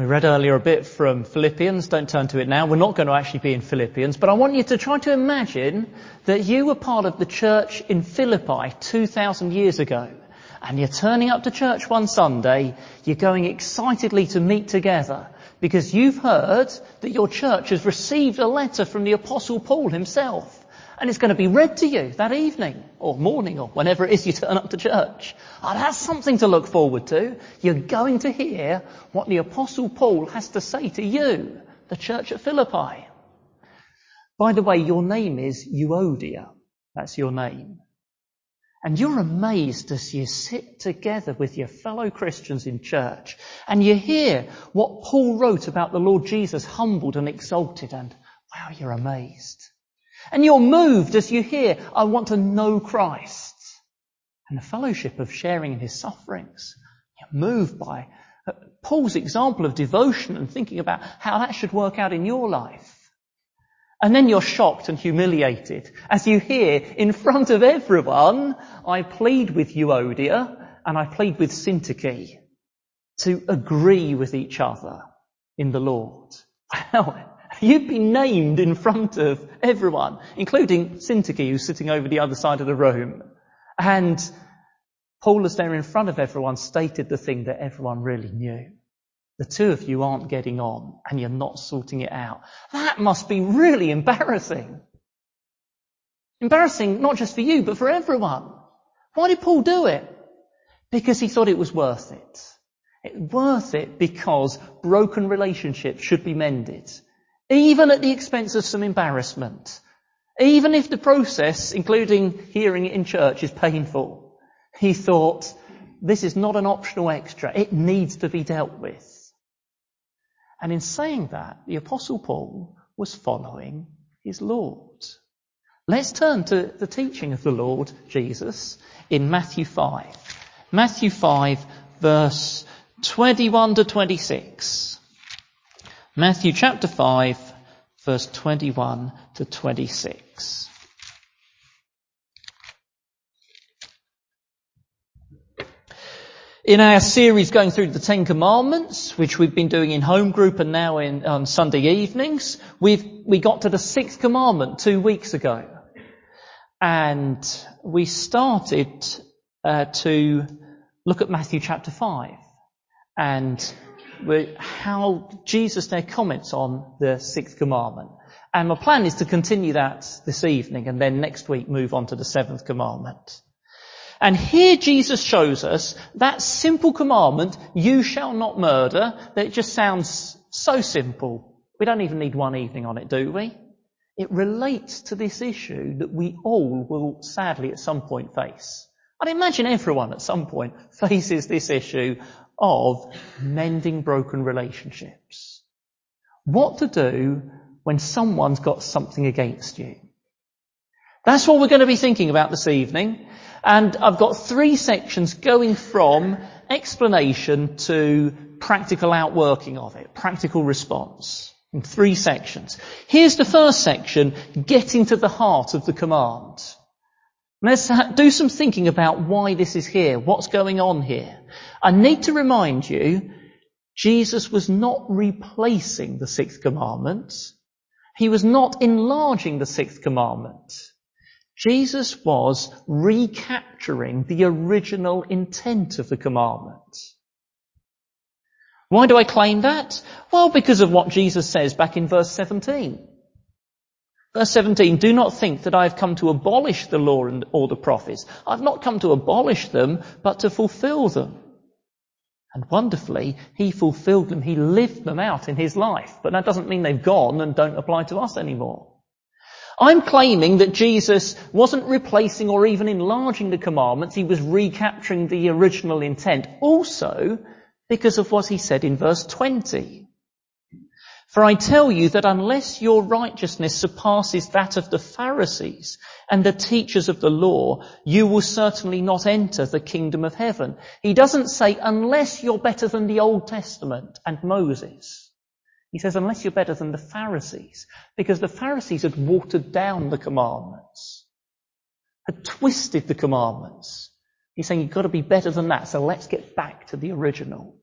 We read earlier a bit from Philippians. Don't turn to it now. We're not going to actually be in Philippians, but I want you to try to imagine that you were part of the church in Philippi 2,000 years ago. And you're turning up to church one Sunday, you're going excitedly to meet together because you've heard that your church has received a letter from the apostle Paul himself. And it's going to be read to you that evening or morning or whenever it is you turn up to church. Oh, that's something to look forward to. You're going to hear what the apostle Paul has to say to you, the church at Philippi. By the way, your name is Euodia. That's your name. And you're amazed as you sit together with your fellow Christians in church and you hear what Paul wrote about the Lord Jesus humbled and exalted and wow, you're amazed. And you're moved as you hear, I want to know Christ and the fellowship of sharing in his sufferings. You're moved by uh, Paul's example of devotion and thinking about how that should work out in your life. And then you're shocked and humiliated as you hear in front of everyone, I plead with Euodia and I plead with Syntyche to agree with each other in the Lord. Well, You've been named in front of everyone, including Syntyche, who's sitting over the other side of the room. And Paul is there in front of everyone, stated the thing that everyone really knew. The two of you aren't getting on and you're not sorting it out. That must be really embarrassing. Embarrassing not just for you, but for everyone. Why did Paul do it? Because he thought it was worth it. It worth it because broken relationships should be mended even at the expense of some embarrassment. Even if the process, including hearing it in church, is painful. He thought, this is not an optional extra. It needs to be dealt with. And in saying that, the apostle Paul was following his Lord. Let's turn to the teaching of the Lord Jesus in Matthew 5. Matthew 5 verse 21 to 26. Matthew chapter 5, verse 21 to 26. In our series going through the Ten Commandments, which we've been doing in home group and now in, on Sunday evenings, we've, we got to the sixth commandment two weeks ago. And we started uh, to look at Matthew chapter 5 and how Jesus there comments on the sixth commandment. And my plan is to continue that this evening and then next week move on to the seventh commandment. And here Jesus shows us that simple commandment, you shall not murder, that it just sounds so simple. We don't even need one evening on it, do we? It relates to this issue that we all will sadly at some point face. I'd imagine everyone at some point faces this issue of mending broken relationships. What to do when someone's got something against you. That's what we're going to be thinking about this evening. And I've got three sections going from explanation to practical outworking of it, practical response in three sections. Here's the first section, getting to the heart of the command. Let's do some thinking about why this is here, what's going on here. I need to remind you, Jesus was not replacing the sixth commandment. He was not enlarging the sixth commandment. Jesus was recapturing the original intent of the commandment. Why do I claim that? Well, because of what Jesus says back in verse 17. Verse 17, do not think that I have come to abolish the law and, or the prophets. I've not come to abolish them, but to fulfill them. And wonderfully, he fulfilled them. He lived them out in his life. But that doesn't mean they've gone and don't apply to us anymore. I'm claiming that Jesus wasn't replacing or even enlarging the commandments. He was recapturing the original intent. Also, because of what he said in verse 20. For I tell you that unless your righteousness surpasses that of the Pharisees and the teachers of the law, you will certainly not enter the kingdom of heaven. He doesn't say unless you're better than the Old Testament and Moses. He says unless you're better than the Pharisees, because the Pharisees had watered down the commandments, had twisted the commandments. He's saying you've got to be better than that, so let's get back to the original.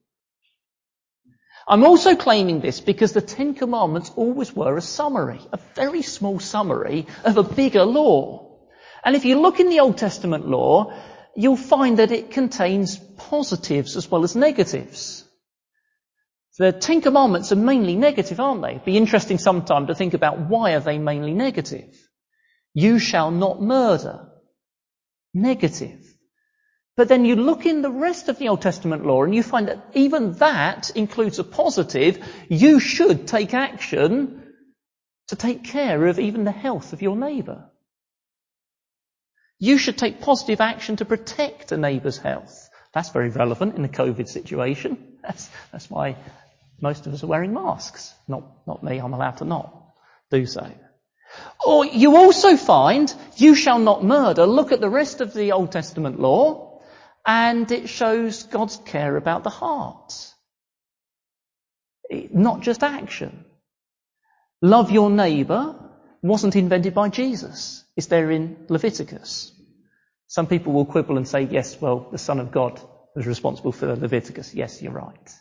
I'm also claiming this because the Ten Commandments always were a summary, a very small summary of a bigger law. And if you look in the Old Testament law, you'll find that it contains positives as well as negatives. The Ten Commandments are mainly negative, aren't they? It'd be interesting sometime to think about why are they mainly negative. You shall not murder. Negative. But then you look in the rest of the Old Testament law and you find that even that includes a positive. You should take action to take care of even the health of your neighbour. You should take positive action to protect a neighbour's health. That's very relevant in the COVID situation. That's, that's why most of us are wearing masks. Not, not me, I'm allowed to not do so. Or you also find, you shall not murder. Look at the rest of the Old Testament law, and it shows God's care about the heart. Not just action. Love your neighbour wasn't invented by Jesus. It's there in Leviticus. Some people will quibble and say, yes, well, the Son of God was responsible for Leviticus. Yes, you're right.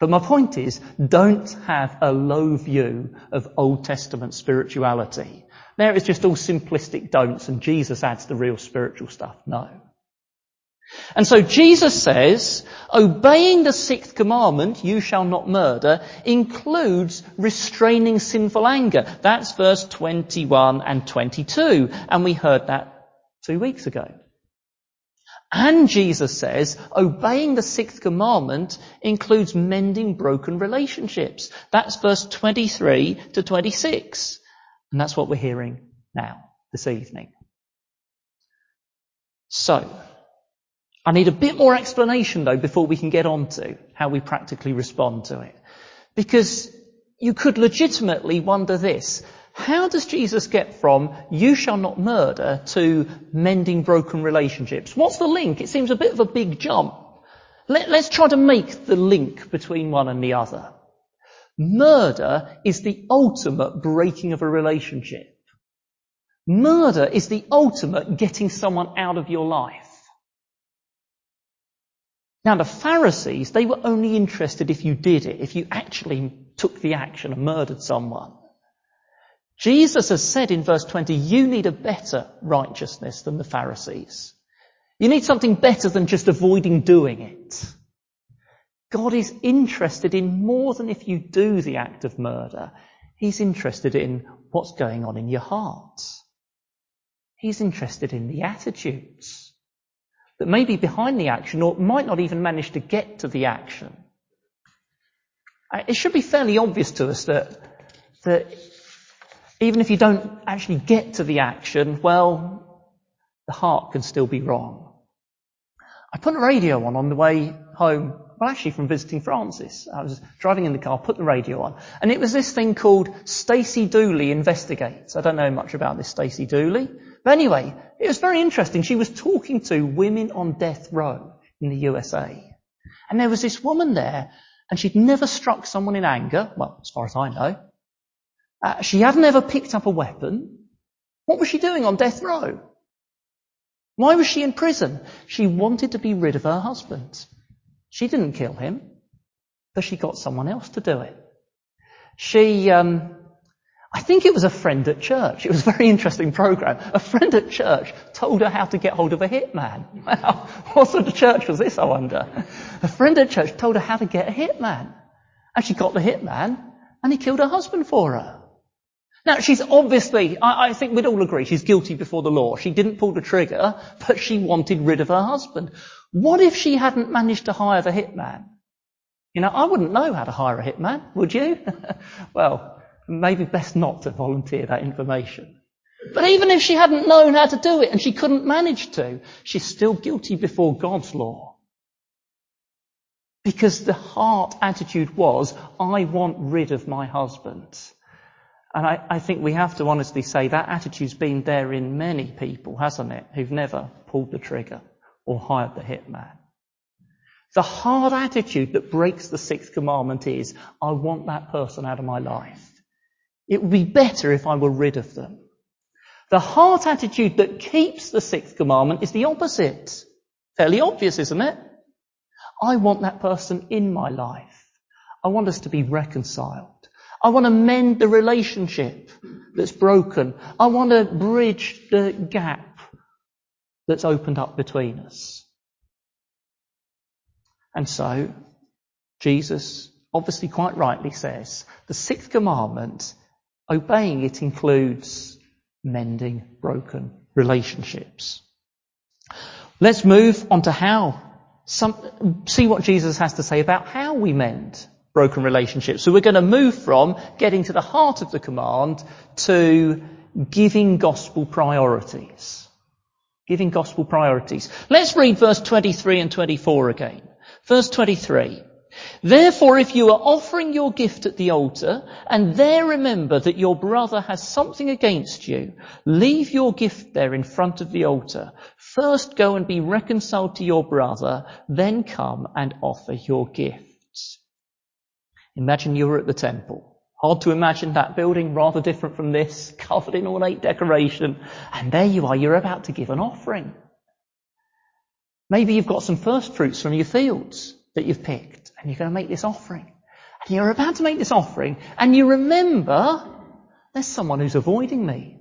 But my point is, don't have a low view of Old Testament spirituality. There it's just all simplistic don'ts and Jesus adds the real spiritual stuff. No. And so Jesus says, obeying the sixth commandment, you shall not murder, includes restraining sinful anger. That's verse 21 and 22. And we heard that two weeks ago. And Jesus says, obeying the sixth commandment includes mending broken relationships. That's verse 23 to 26. And that's what we're hearing now, this evening. So, I need a bit more explanation though before we can get on to how we practically respond to it. Because you could legitimately wonder this. How does Jesus get from you shall not murder to mending broken relationships? What's the link? It seems a bit of a big jump. Let, us try to make the link between one and the other. Murder is the ultimate breaking of a relationship. Murder is the ultimate getting someone out of your life. Now the Pharisees, they were only interested if you did it, if you actually took the action and murdered someone. Jesus has said in verse 20, you need a better righteousness than the Pharisees. You need something better than just avoiding doing it. God is interested in more than if you do the act of murder. He's interested in what's going on in your heart. He's interested in the attitudes that may be behind the action or might not even manage to get to the action. Uh, it should be fairly obvious to us that, that even if you don't actually get to the action, well, the heart can still be wrong. I put the radio on on the way home, well actually from visiting Francis. I was driving in the car, put the radio on, and it was this thing called Stacey Dooley Investigates. I don't know much about this Stacey Dooley, but anyway, it was very interesting. She was talking to women on death row in the USA. And there was this woman there, and she'd never struck someone in anger, well, as far as I know. Uh, she had never picked up a weapon. What was she doing on death row? Why was she in prison? She wanted to be rid of her husband. She didn't kill him, but she got someone else to do it. She, um, I think it was a friend at church. It was a very interesting program. A friend at church told her how to get hold of a hitman. Wow. What sort of church was this, I wonder? A friend at church told her how to get a hitman. And she got the hitman and he killed her husband for her. Now, she's obviously, I, I, think we'd all agree, she's guilty before the law. She didn't pull the trigger, but she wanted rid of her husband. What if she hadn't managed to hire the hitman? You know, I wouldn't know how to hire a hitman, would you? well, maybe best not to volunteer that information. But even if she hadn't known how to do it and she couldn't manage to, she's still guilty before God's law. Because the heart attitude was, I want rid of my husband. And I, I, think we have to honestly say that attitude's been there in many people, hasn't it, who've never pulled the trigger or hired the hitman. The hard attitude that breaks the sixth commandment is, I want that person out of my life. It would be better if I were rid of them. The heart attitude that keeps the sixth commandment is the opposite. Fairly obvious, isn't it? I want that person in my life. I want us to be reconciled. I want to mend the relationship that's broken. I want to bridge the gap that's opened up between us. And so, Jesus obviously quite rightly says the sixth commandment, obeying it includes mending broken relationships. Let's move on to how, some, see what Jesus has to say about how we mend broken relationships. So we're going to move from getting to the heart of the command to giving gospel priorities. Giving gospel priorities. Let's read verse 23 and 24 again. Verse 23. Therefore, if you are offering your gift at the altar and there remember that your brother has something against you, leave your gift there in front of the altar. First go and be reconciled to your brother, then come and offer your gifts. Imagine you were at the temple. Hard to imagine that building, rather different from this, covered in ornate decoration. And there you are, you're about to give an offering. Maybe you've got some first fruits from your fields that you've picked and you're going to make this offering. And you're about to make this offering and you remember there's someone who's avoiding me.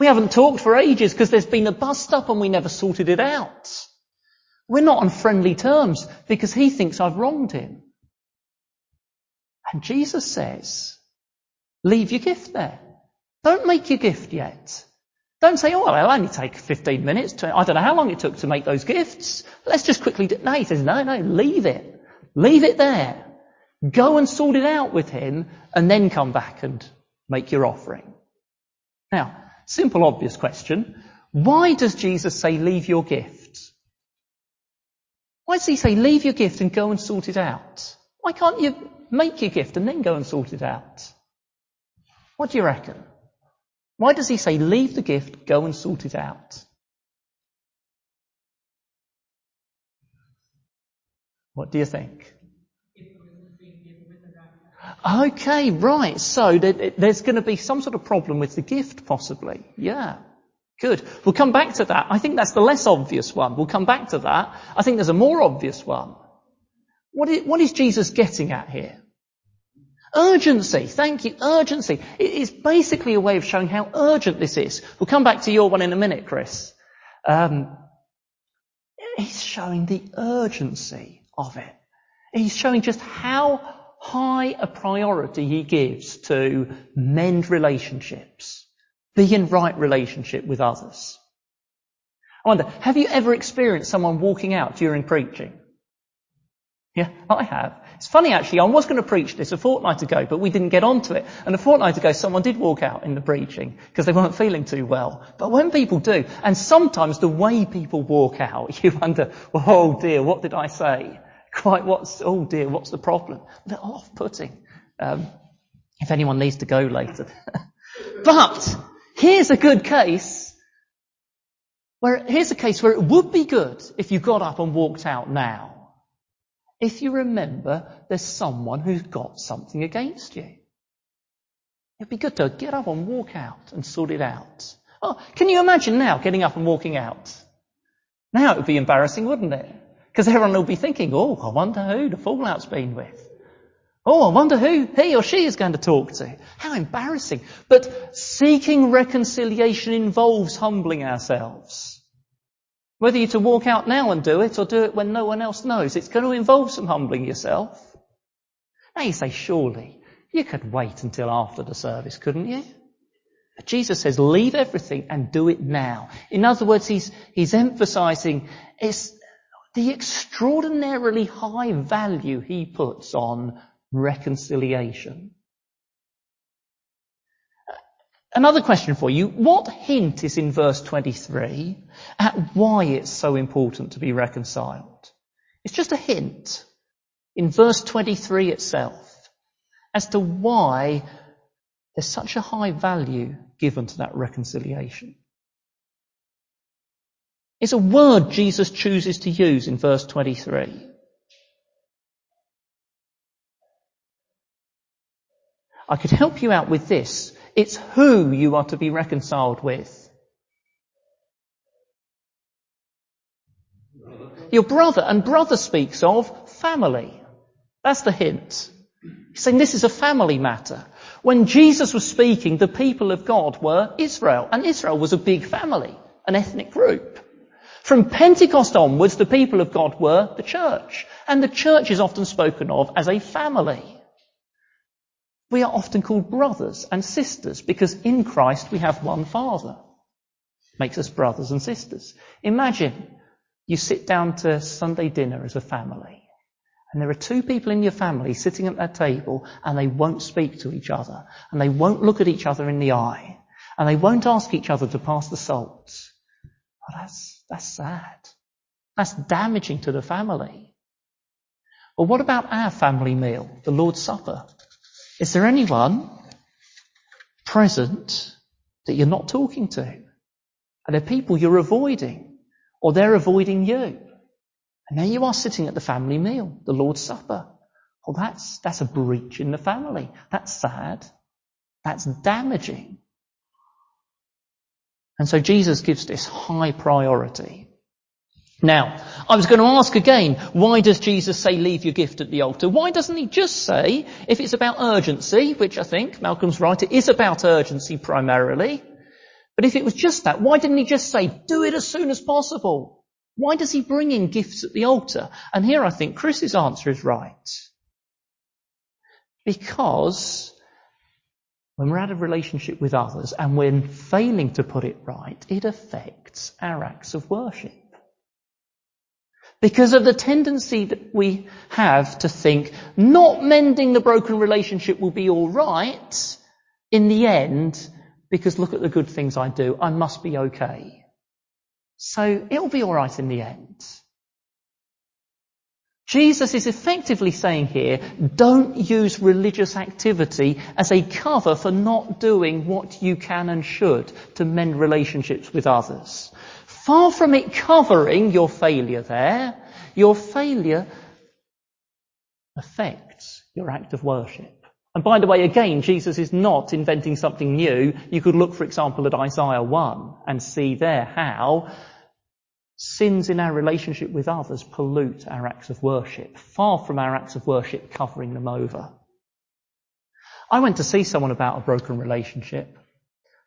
We haven't talked for ages because there's been a bust up and we never sorted it out. We're not on friendly terms because he thinks I've wronged him. And Jesus says, leave your gift there. Don't make your gift yet. Don't say, oh, well, it'll only take 15 minutes. To, I don't know how long it took to make those gifts. Let's just quickly do. No, he says, no, no, leave it. Leave it there. Go and sort it out with him and then come back and make your offering. Now, simple, obvious question. Why does Jesus say leave your gift? Why does he say leave your gift and go and sort it out? Why can't you make your gift and then go and sort it out? What do you reckon? Why does he say, leave the gift, go and sort it out? What do you think? Okay, right. So there's going to be some sort of problem with the gift, possibly. Yeah. Good. We'll come back to that. I think that's the less obvious one. We'll come back to that. I think there's a more obvious one. What is, what is Jesus getting at here? Urgency. Thank you. Urgency. It is basically a way of showing how urgent this is. We'll come back to your one in a minute, Chris. Um, he's showing the urgency of it. He's showing just how high a priority he gives to mend relationships, be in right relationship with others. I wonder, have you ever experienced someone walking out during preaching? Yeah, I have. It's funny actually, I was going to preach this a fortnight ago, but we didn't get onto it. And a fortnight ago, someone did walk out in the preaching because they weren't feeling too well. But when people do, and sometimes the way people walk out, you wonder, oh dear, what did I say? Quite what's, oh dear, what's the problem? A bit off-putting. Um, if anyone needs to go later. but here's a good case where, here's a case where it would be good if you got up and walked out now if you remember there's someone who's got something against you. It'd be good to get up and walk out and sort it out. Oh, can you imagine now getting up and walking out? Now it would be embarrassing, wouldn't it? Because everyone will be thinking, oh, I wonder who the fallout's been with. Oh, I wonder who he or she is going to talk to. How embarrassing. But seeking reconciliation involves humbling ourselves. Whether you're to walk out now and do it or do it when no one else knows, it's going to involve some humbling yourself. Now you say, surely, you could wait until after the service, couldn't you? But Jesus says, leave everything and do it now. In other words, he's, he's emphasizing it's the extraordinarily high value he puts on reconciliation. Another question for you. What hint is in verse 23 at why it's so important to be reconciled? It's just a hint in verse 23 itself as to why there's such a high value given to that reconciliation. It's a word Jesus chooses to use in verse 23. I could help you out with this. It's who you are to be reconciled with. Your brother, and brother speaks of family. That's the hint. He's saying this is a family matter. When Jesus was speaking, the people of God were Israel, and Israel was a big family, an ethnic group. From Pentecost onwards, the people of God were the church, and the church is often spoken of as a family. We are often called brothers and sisters because in Christ we have one Father. Makes us brothers and sisters. Imagine you sit down to Sunday dinner as a family and there are two people in your family sitting at that table and they won't speak to each other and they won't look at each other in the eye and they won't ask each other to pass the salt. Well, that's, that's sad. That's damaging to the family. Well, what about our family meal, the Lord's Supper? Is there anyone present that you're not talking to? Are there people you're avoiding? Or they're avoiding you? And now you are sitting at the family meal, the Lord's Supper. Well, that's, that's a breach in the family. That's sad. That's damaging. And so Jesus gives this high priority. Now, I was going to ask again, why does Jesus say leave your gift at the altar? Why doesn't he just say, if it's about urgency, which I think Malcolm's right, it is about urgency primarily, but if it was just that, why didn't he just say, do it as soon as possible? Why does he bring in gifts at the altar? And here I think Chris's answer is right. Because when we're out of relationship with others and we're failing to put it right, it affects our acts of worship. Because of the tendency that we have to think not mending the broken relationship will be alright in the end because look at the good things I do. I must be okay. So it'll be alright in the end. Jesus is effectively saying here, don't use religious activity as a cover for not doing what you can and should to mend relationships with others. Far from it covering your failure there, your failure affects your act of worship. And by the way, again, Jesus is not inventing something new. You could look, for example, at Isaiah 1 and see there how sins in our relationship with others pollute our acts of worship, far from our acts of worship covering them over. I went to see someone about a broken relationship.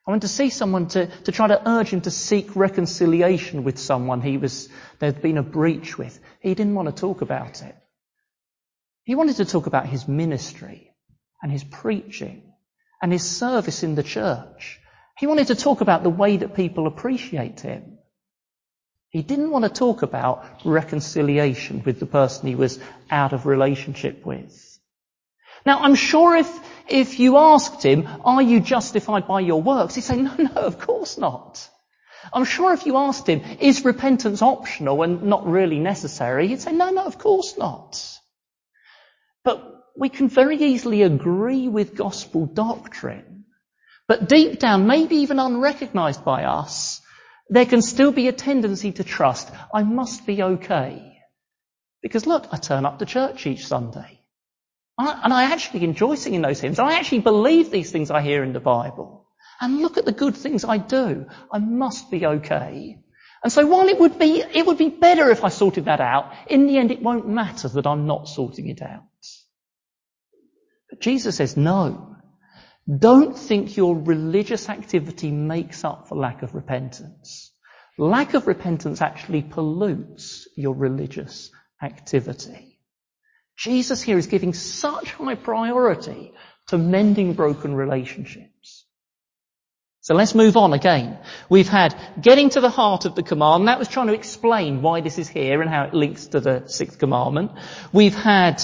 I went to see someone to, to try to urge him to seek reconciliation with someone he was, there'd been a breach with. He didn't want to talk about it. He wanted to talk about his ministry and his preaching and his service in the church. He wanted to talk about the way that people appreciate him. He didn't want to talk about reconciliation with the person he was out of relationship with. Now, I'm sure if, if you asked him, are you justified by your works? He'd say, no, no, of course not. I'm sure if you asked him, is repentance optional and not really necessary? He'd say, no, no, of course not. But we can very easily agree with gospel doctrine, but deep down, maybe even unrecognized by us, there can still be a tendency to trust, I must be okay. Because look, I turn up to church each Sunday. And I actually enjoy singing those hymns. I actually believe these things I hear in the Bible. And look at the good things I do. I must be okay. And so while it would be, it would be better if I sorted that out, in the end it won't matter that I'm not sorting it out. But Jesus says, no. Don't think your religious activity makes up for lack of repentance. Lack of repentance actually pollutes your religious activity. Jesus here is giving such high priority to mending broken relationships. So let's move on again. We've had getting to the heart of the command. That was trying to explain why this is here and how it links to the sixth commandment. We've had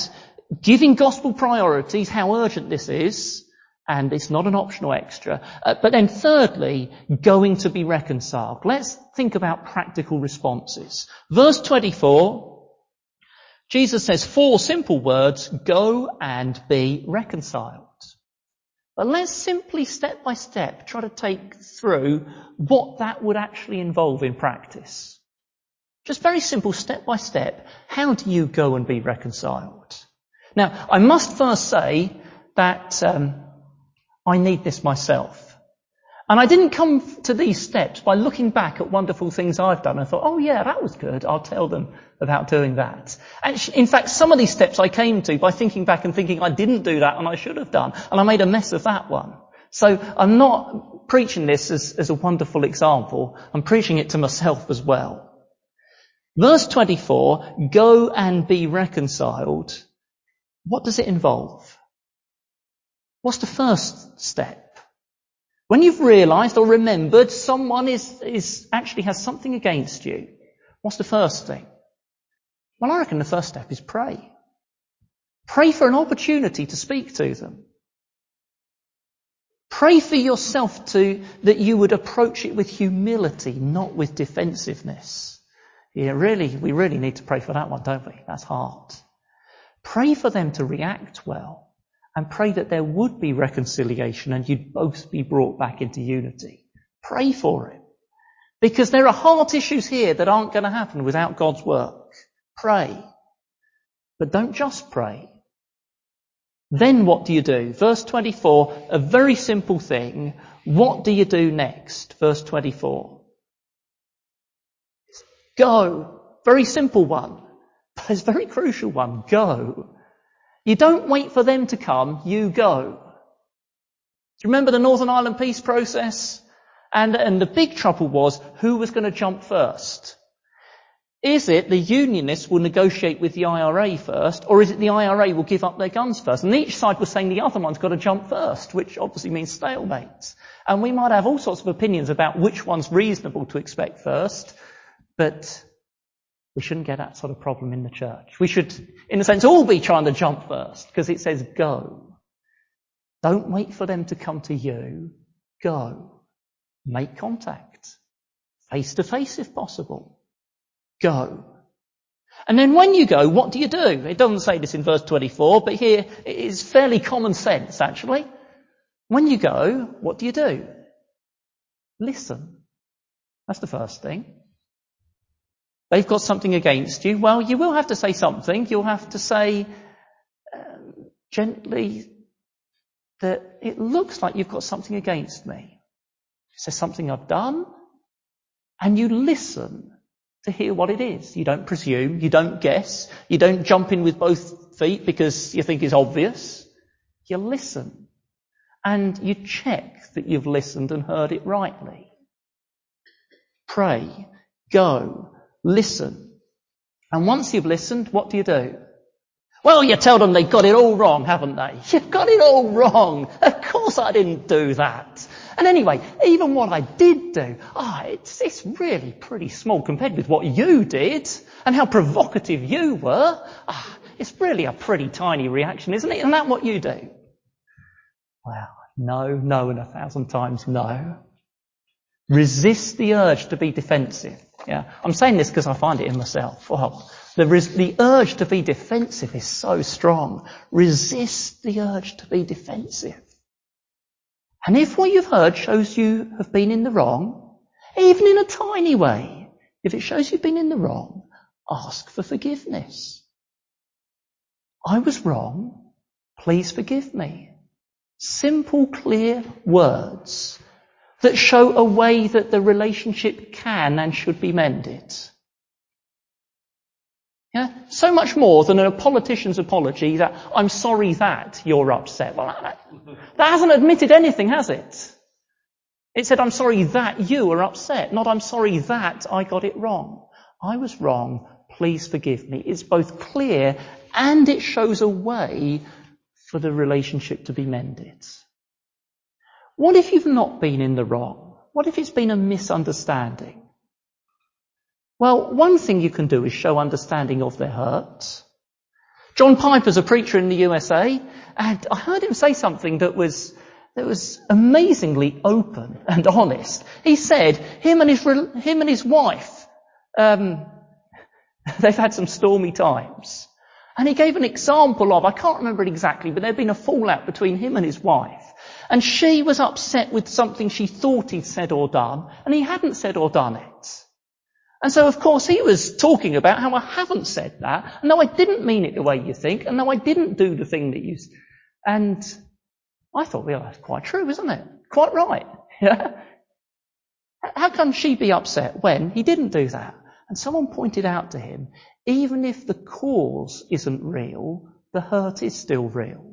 giving gospel priorities, how urgent this is, and it's not an optional extra. Uh, but then thirdly, going to be reconciled. Let's think about practical responses. Verse 24, Jesus says four simple words, go and be reconciled. But let's simply step by step try to take through what that would actually involve in practice. Just very simple step by step. How do you go and be reconciled? Now, I must first say that um, I need this myself. And I didn't come to these steps by looking back at wonderful things I've done and thought, oh yeah, that was good. I'll tell them about doing that. And in fact, some of these steps I came to by thinking back and thinking I didn't do that and I should have done. And I made a mess of that one. So I'm not preaching this as, as a wonderful example. I'm preaching it to myself as well. Verse 24, go and be reconciled. What does it involve? What's the first step? When you've realized or remembered someone is, is actually has something against you, what's the first thing? Well, I reckon the first step is pray. Pray for an opportunity to speak to them. Pray for yourself to, that you would approach it with humility, not with defensiveness. Yeah, really, we really need to pray for that one, don't we? That's hard. Pray for them to react well and pray that there would be reconciliation and you'd both be brought back into unity. Pray for it. Because there are heart issues here that aren't going to happen without God's work. Pray. But don't just pray. Then what do you do? Verse 24, a very simple thing. What do you do next? Verse 24. Go. Very simple one. But it's a very crucial one. Go. You don't wait for them to come, you go. Do you remember the Northern Ireland peace process? And, and the big trouble was who was going to jump first? Is it the unionists will negotiate with the IRA first, or is it the IRA will give up their guns first? And each side was saying the other one's got to jump first, which obviously means stalemate. And we might have all sorts of opinions about which one's reasonable to expect first, but we shouldn't get that sort of problem in the church. We should, in a sense, all be trying to jump first because it says go. Don't wait for them to come to you. Go. Make contact. Face to face if possible. Go. And then when you go, what do you do? It doesn't say this in verse 24, but here it is fairly common sense actually. When you go, what do you do? Listen. That's the first thing. They've got something against you. Well, you will have to say something. You'll have to say um, gently that it looks like you've got something against me. Is there something I've done? And you listen to hear what it is. You don't presume. You don't guess. You don't jump in with both feet because you think it's obvious. You listen. And you check that you've listened and heard it rightly. Pray. Go. Listen. And once you've listened, what do you do? Well, you tell them they got it all wrong, haven't they? You've got it all wrong. Of course I didn't do that. And anyway, even what I did do, ah, oh, it's, it's really pretty small compared with what you did and how provocative you were. Ah, it's really a pretty tiny reaction, isn't it? Isn't that what you do? Well, no, no, and a thousand times no. Resist the urge to be defensive. Yeah. I'm saying this because I find it in myself. The, res- the urge to be defensive is so strong. Resist the urge to be defensive. And if what you've heard shows you have been in the wrong, even in a tiny way, if it shows you've been in the wrong, ask for forgiveness. I was wrong. Please forgive me. Simple, clear words that show a way that the relationship can and should be mended. Yeah? So much more than a politician's apology that I'm sorry that you're upset. Well, that, that hasn't admitted anything, has it? It said, I'm sorry that you are upset, not I'm sorry that I got it wrong. I was wrong. Please forgive me. It's both clear and it shows a way for the relationship to be mended. What if you've not been in the wrong? What if it's been a misunderstanding? Well, one thing you can do is show understanding of their hurt. John Piper's a preacher in the USA, and I heard him say something that was that was amazingly open and honest. He said him and his him and his wife, um, they've had some stormy times, and he gave an example of I can't remember it exactly, but there'd been a fallout between him and his wife, and she was upset with something she thought he'd said or done, and he hadn't said or done it. And so of course he was talking about how I haven't said that, and no I didn't mean it the way you think, and no I didn't do the thing that you, and I thought, well that's quite true, isn't it? Quite right. How can she be upset when he didn't do that? And someone pointed out to him, even if the cause isn't real, the hurt is still real.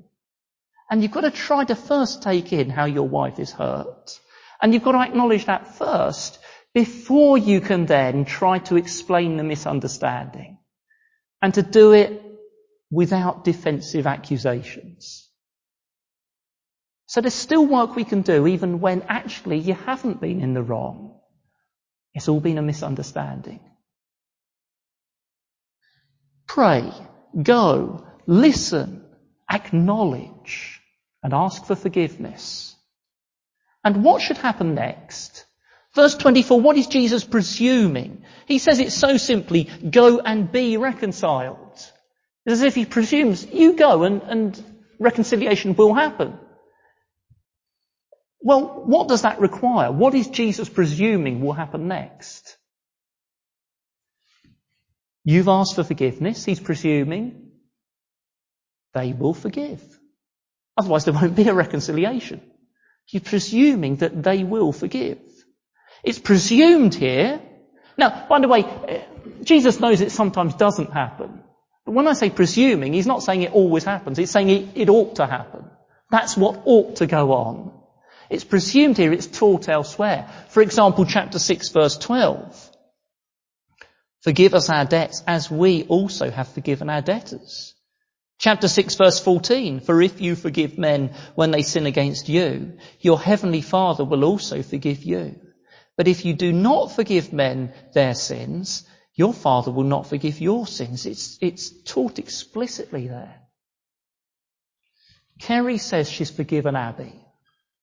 And you've got to try to first take in how your wife is hurt. And you've got to acknowledge that first before you can then try to explain the misunderstanding. And to do it without defensive accusations. So there's still work we can do even when actually you haven't been in the wrong. It's all been a misunderstanding. Pray, go, listen, acknowledge, and ask for forgiveness. And what should happen next? Verse 24, what is Jesus presuming? He says it so simply, go and be reconciled. It's as if he presumes you go and, and reconciliation will happen. Well, what does that require? What is Jesus presuming will happen next? You've asked for forgiveness. He's presuming they will forgive. Otherwise there won't be a reconciliation. He's presuming that they will forgive. It's presumed here. Now, by the way, eh, Jesus knows it sometimes doesn't happen. But when I say presuming, he's not saying it always happens. He's saying it, it ought to happen. That's what ought to go on. It's presumed here, it's taught elsewhere. For example, chapter 6 verse 12. Forgive us our debts as we also have forgiven our debtors. Chapter 6 verse 14, for if you forgive men when they sin against you, your heavenly Father will also forgive you. But if you do not forgive men their sins, your Father will not forgive your sins. It's, it's taught explicitly there. Kerry says she's forgiven Abby.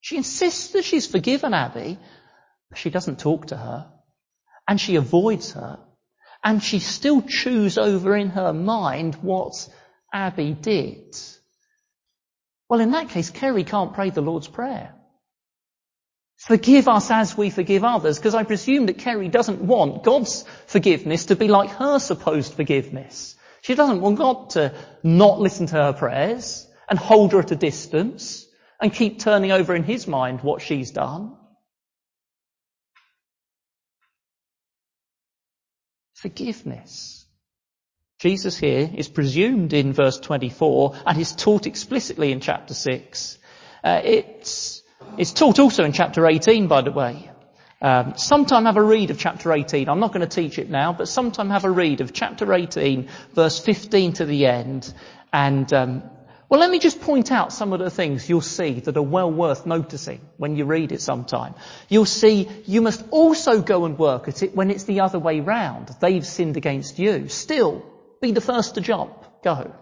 She insists that she's forgiven Abby, but she doesn't talk to her. And she avoids her. And she still chews over in her mind what Abby did. Well, in that case, Kerry can't pray the Lord's Prayer. Forgive us as we forgive others, because I presume that Kerry doesn't want God's forgiveness to be like her supposed forgiveness. She doesn't want God to not listen to her prayers and hold her at a distance and keep turning over in his mind what she's done. Forgiveness. Jesus here is presumed in verse 24 and is taught explicitly in chapter 6. Uh, it's, it's taught also in chapter 18, by the way. Um, sometime have a read of chapter 18. I'm not going to teach it now, but sometime have a read of chapter 18, verse 15 to the end, and um, well, let me just point out some of the things you'll see that are well worth noticing when you read it sometime. You'll see you must also go and work at it when it's the other way round. They've sinned against you. Still, be the first to jump. Go.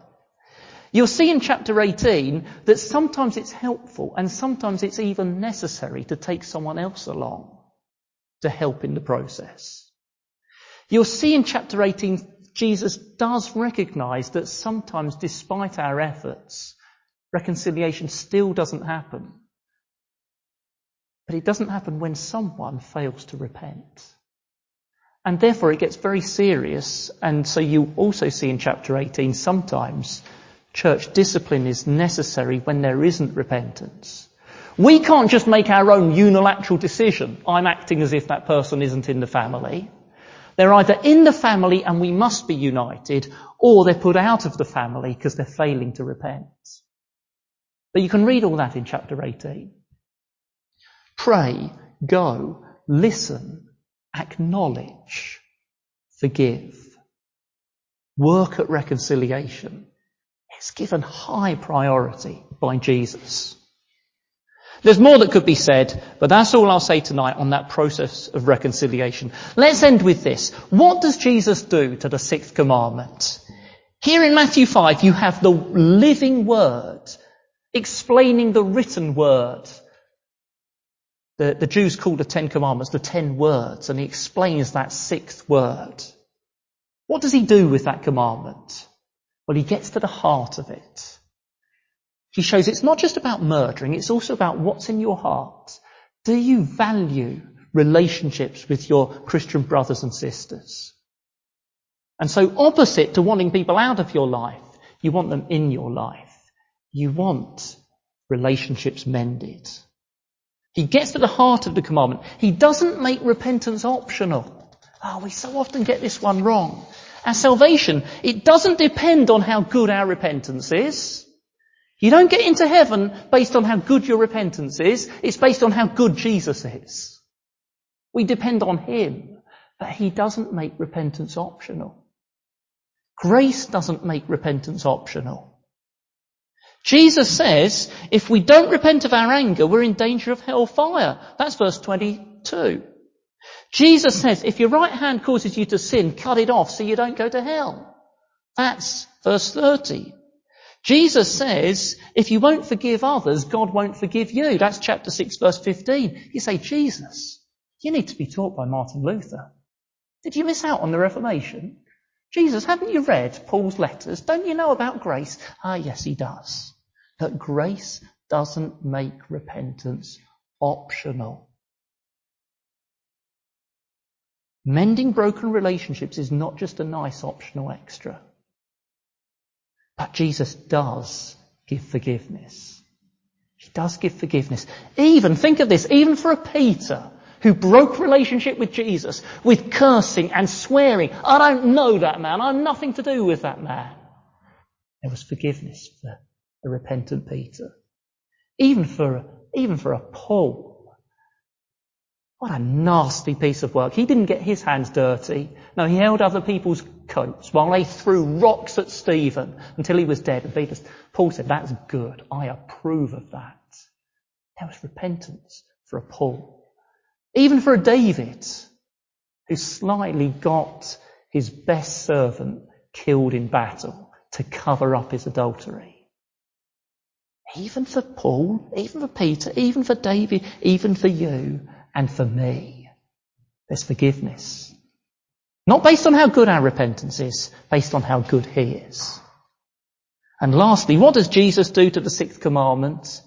You'll see in chapter 18 that sometimes it's helpful and sometimes it's even necessary to take someone else along to help in the process. You'll see in chapter 18 Jesus does recognize that sometimes despite our efforts, reconciliation still doesn't happen. But it doesn't happen when someone fails to repent. And therefore it gets very serious. And so you also see in chapter 18 sometimes church discipline is necessary when there isn't repentance. We can't just make our own unilateral decision. I'm acting as if that person isn't in the family. They're either in the family and we must be united, or they're put out of the family because they're failing to repent. But you can read all that in chapter 18. Pray, go, listen, acknowledge, forgive. Work at reconciliation. It's given high priority by Jesus. There's more that could be said, but that's all I'll say tonight on that process of reconciliation. Let's end with this. What does Jesus do to the sixth commandment? Here in Matthew 5, you have the living word explaining the written word. The, the Jews call the Ten Commandments the Ten Words, and he explains that sixth word. What does he do with that commandment? Well, he gets to the heart of it. He shows it's not just about murdering, it's also about what's in your heart. Do you value relationships with your Christian brothers and sisters? And so opposite to wanting people out of your life, you want them in your life. You want relationships mended. He gets to the heart of the commandment. He doesn't make repentance optional. Oh, we so often get this one wrong. Our salvation, it doesn't depend on how good our repentance is. You don't get into heaven based on how good your repentance is. It's based on how good Jesus is. We depend on Him, but He doesn't make repentance optional. Grace doesn't make repentance optional. Jesus says, if we don't repent of our anger, we're in danger of hellfire. That's verse 22. Jesus says, if your right hand causes you to sin, cut it off so you don't go to hell. That's verse 30. Jesus says, if you won't forgive others, God won't forgive you. That's chapter 6 verse 15. You say, Jesus, you need to be taught by Martin Luther. Did you miss out on the Reformation? Jesus, haven't you read Paul's letters? Don't you know about grace? Ah, yes, he does. But grace doesn't make repentance optional. Mending broken relationships is not just a nice optional extra. But Jesus does give forgiveness. He does give forgiveness. Even, think of this, even for a Peter who broke relationship with Jesus with cursing and swearing. I don't know that man. I have nothing to do with that man. There was forgiveness for a repentant Peter. Even for, even for a Paul. What a nasty piece of work. He didn't get his hands dirty. No, he held other people's coats while they threw rocks at Stephen until he was dead. And Peter, Paul said, that's good. I approve of that. There was repentance for a Paul. Even for a David, who slightly got his best servant killed in battle to cover up his adultery. Even for Paul, even for Peter, even for David, even for you and for me, there's forgiveness. Not based on how good our repentance is, based on how good He is. And lastly, what does Jesus do to the sixth commandment?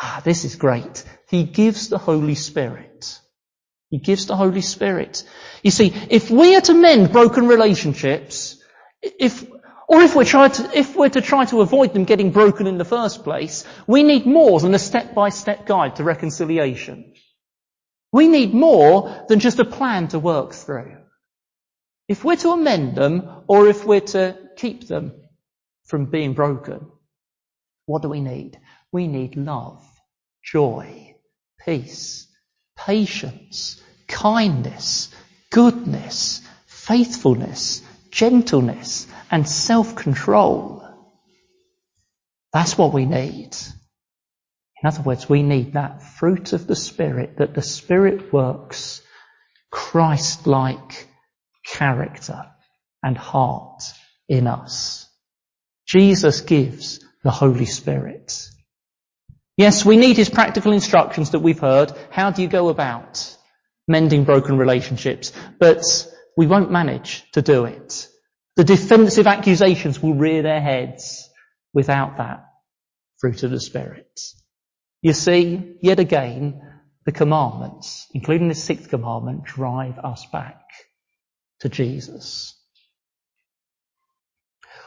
Ah, this is great. He gives the Holy Spirit. He gives the Holy Spirit. You see, if we are to mend broken relationships, if, or if we're, to, if we're to try to avoid them getting broken in the first place, we need more than a step-by-step guide to reconciliation. We need more than just a plan to work through. If we're to amend them, or if we're to keep them from being broken, what do we need? We need love, joy, peace, patience, kindness, goodness, faithfulness, gentleness, and self-control. That's what we need. In other words, we need that fruit of the Spirit, that the Spirit works Christ-like character and heart in us. Jesus gives the Holy Spirit. Yes, we need his practical instructions that we've heard. How do you go about mending broken relationships? But we won't manage to do it. The defensive accusations will rear their heads without that fruit of the Spirit. You see, yet again, the commandments, including the sixth commandment, drive us back to Jesus.